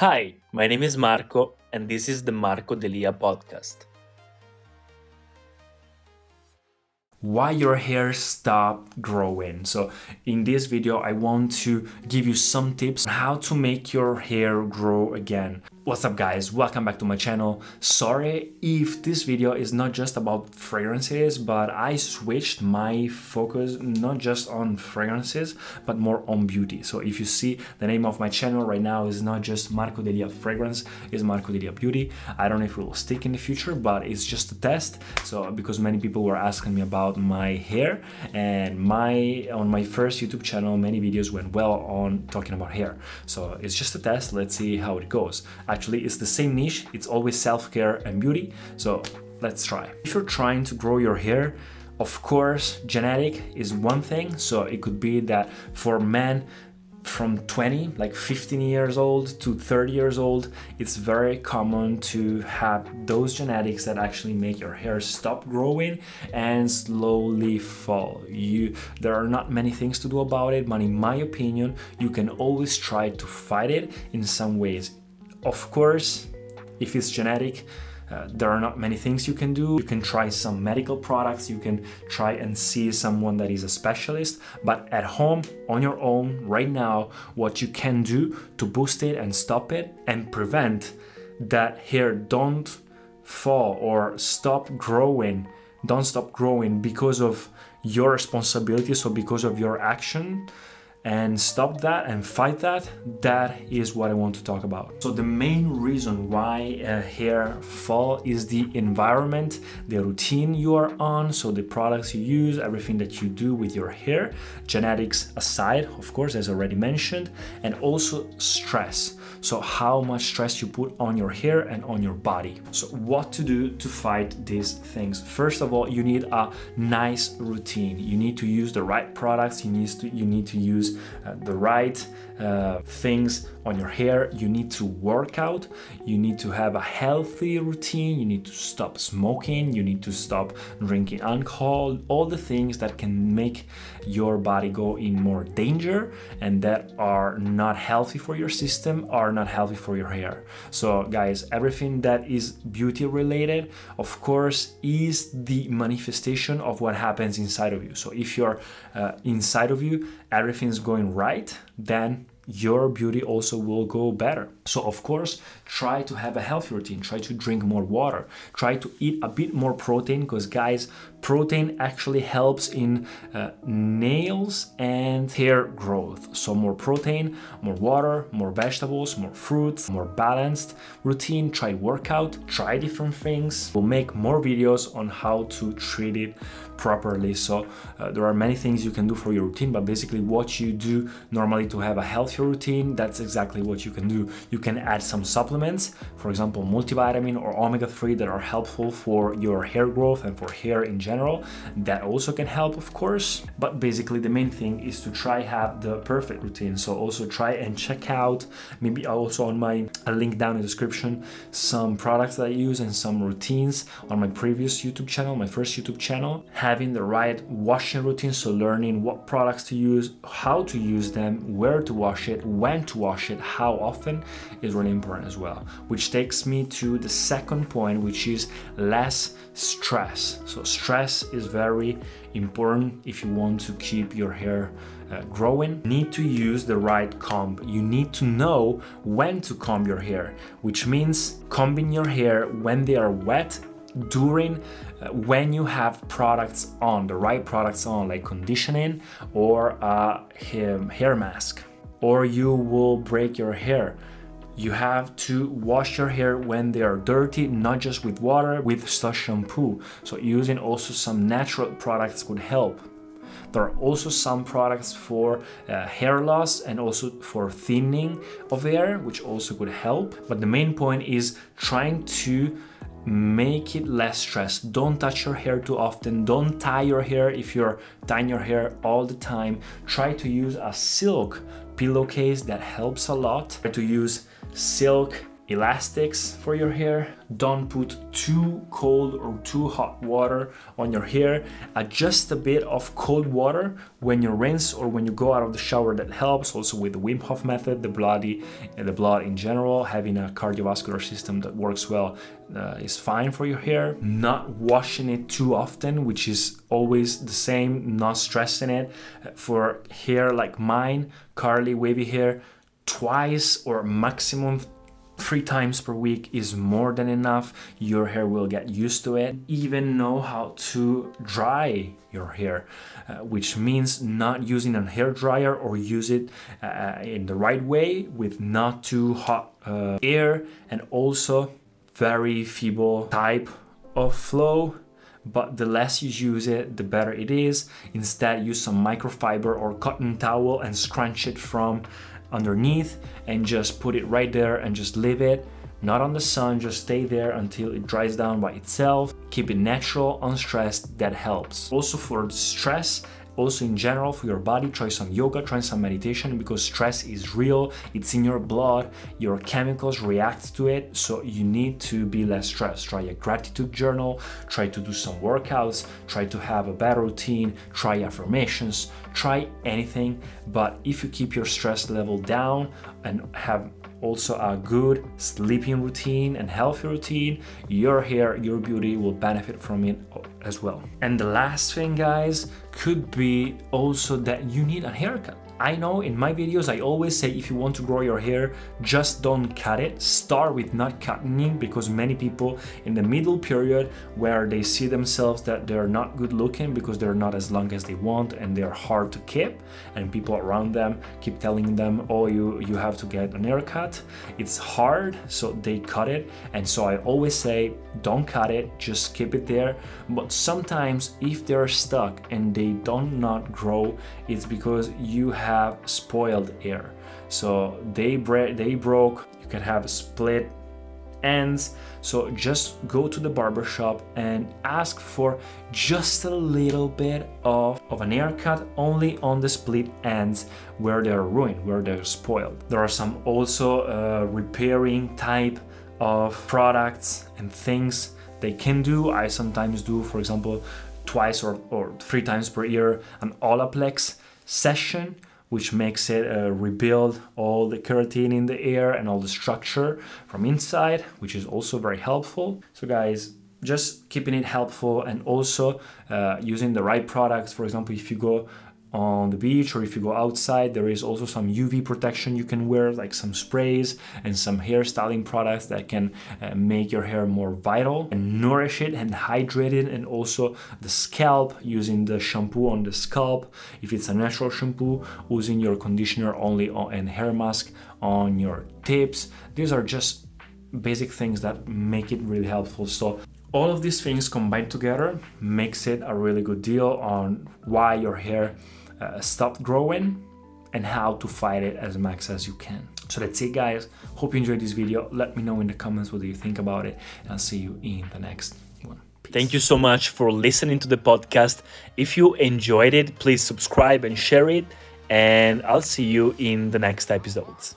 Hi, my name is Marco, and this is the Marco Delia podcast. Why your hair stopped growing. So, in this video, I want to give you some tips on how to make your hair grow again. What's up guys, welcome back to my channel. Sorry if this video is not just about fragrances, but I switched my focus not just on fragrances, but more on beauty. So if you see the name of my channel right now is not just Marco Delia Fragrance, it's Marco Delia Beauty. I don't know if it will stick in the future, but it's just a test. So because many people were asking me about my hair and my on my first YouTube channel, many videos went well on talking about hair. So it's just a test, let's see how it goes. Actually, it's the same niche, it's always self care and beauty. So let's try. If you're trying to grow your hair, of course, genetic is one thing. So it could be that for men, from 20 like 15 years old to 30 years old it's very common to have those genetics that actually make your hair stop growing and slowly fall you there are not many things to do about it but in my opinion you can always try to fight it in some ways of course, if it's genetic, uh, there are not many things you can do. You can try some medical products, you can try and see someone that is a specialist, but at home, on your own, right now, what you can do to boost it and stop it and prevent that hair don't fall or stop growing, don't stop growing because of your responsibilities or because of your action and stop that and fight that that is what i want to talk about. So the main reason why uh, hair fall is the environment the routine you are on so the products you use everything that you do with your hair genetics aside of course as already mentioned and also stress. So how much stress you put on your hair and on your body. So what to do to fight these things? First of all you need a nice routine. You need to use the right products. You need to you need to use the right uh, things on your hair. You need to work out. You need to have a healthy routine. You need to stop smoking. You need to stop drinking alcohol. All the things that can make your body go in more danger and that are not healthy for your system are not healthy for your hair. So, guys, everything that is beauty related, of course, is the manifestation of what happens inside of you. So, if you're uh, inside of you, everything's going right, then your beauty also will go better. So, of course, try to have a healthy routine, try to drink more water, try to eat a bit more protein because, guys, protein actually helps in uh, nails and hair growth. So, more protein, more water, more vegetables, more fruits, more balanced routine. Try workout, try different things. We'll make more videos on how to treat it properly. So, uh, there are many things you can do for your routine, but basically, what you do normally to have a healthy routine, that's exactly what you can do. You can add some supplements, for example, multivitamin or omega 3 that are helpful for your hair growth and for hair in general. That also can help, of course. But basically, the main thing is to try have the perfect routine. So also try and check out, maybe also on my a link down in the description, some products that I use and some routines on my previous YouTube channel, my first YouTube channel. Having the right washing routine, so learning what products to use, how to use them, where to wash it, when to wash it, how often is really important as well. Which takes me to the second point, which is less stress. So, stress is very important if you want to keep your hair uh, growing. Need to use the right comb. You need to know when to comb your hair, which means combing your hair when they are wet during uh, when you have products on the right products on like conditioning or a hair mask or you will break your hair. You have to wash your hair when they are dirty, not just with water, with shampoo. So using also some natural products could help. There are also some products for uh, hair loss and also for thinning of hair, which also could help. But the main point is trying to make it less stressed. Don't touch your hair too often. Don't tie your hair if you're tying your hair all the time. Try to use a silk pillowcase that helps a lot. Try to use silk elastics for your hair. Don't put too cold or too hot water on your hair. Adjust a bit of cold water when you rinse or when you go out of the shower. That helps. Also with the Wim Hof method, the bloody, uh, the blood in general, having a cardiovascular system that works well uh, is fine for your hair. Not washing it too often, which is always the same. Not stressing it for hair like mine, curly wavy hair. Twice or maximum three times per week is more than enough. Your hair will get used to it. Even know how to dry your hair, uh, which means not using a hair dryer or use it uh, in the right way with not too hot uh, air and also very feeble type of flow but the less you use it, the better it is. Instead, use some microfiber or cotton towel and scrunch it from underneath and just put it right there and just leave it. Not on the sun just stay there until it dries down by itself. Keep it natural unstressed that helps. Also for stress also in general for your body try some yoga try some meditation because stress is real it's in your blood your chemicals react to it so you need to be less stressed. Try a gratitude journal try to do some workouts try to have a better routine try affirmations try anything but if you keep your stress level down and have also a good sleeping routine and healthy routine, your hair, your beauty will benefit from it as well. And the last thing, guys, could be also that you need a haircut. I know in my videos I always say if you want to grow your hair, just don't cut it. Start with not cutting it because many people in the middle period where they see themselves that they're not good looking because they're not as long as they want and they're hard to keep and people around them keep telling them, "Oh, you you have to get an haircut." It's hard, so they cut it. And so I always say, don't cut it, just keep it there. But sometimes if they're stuck and they don't not grow, it's because you have have spoiled air. So they bre- they broke. You can have split ends. So just go to the barber shop and ask for just a little bit of, of an haircut only on the split ends where they're ruined, where they're spoiled. There are some also uh, repairing type of products and things they can do. I sometimes do, for example, twice or, or three times per year an Olaplex session which makes it uh, rebuild all the keratin in the air and all the structure from inside, which is also very helpful. So, guys, just keeping it helpful and also uh, using the right products. For example, if you go on the beach or if you go outside there is also some uv protection you can wear like some sprays and some hairstyling products that can uh, make your hair more vital and nourish it and hydrate it and also the scalp using the shampoo on the scalp. If it's a natural shampoo using your conditioner only on, and hair mask on your tips. These are just basic things that make it really helpful. So all of these things combined together makes it a really good deal on why your hair uh, stop growing and how to fight it as max as you can. So that's it guys. Hope you enjoyed this video. Let me know in the comments what do you think about it and I'll see you in the next one. Peace. Thank you so much for listening to the podcast. If you enjoyed it, please subscribe and share it and I'll see you in the next episodes.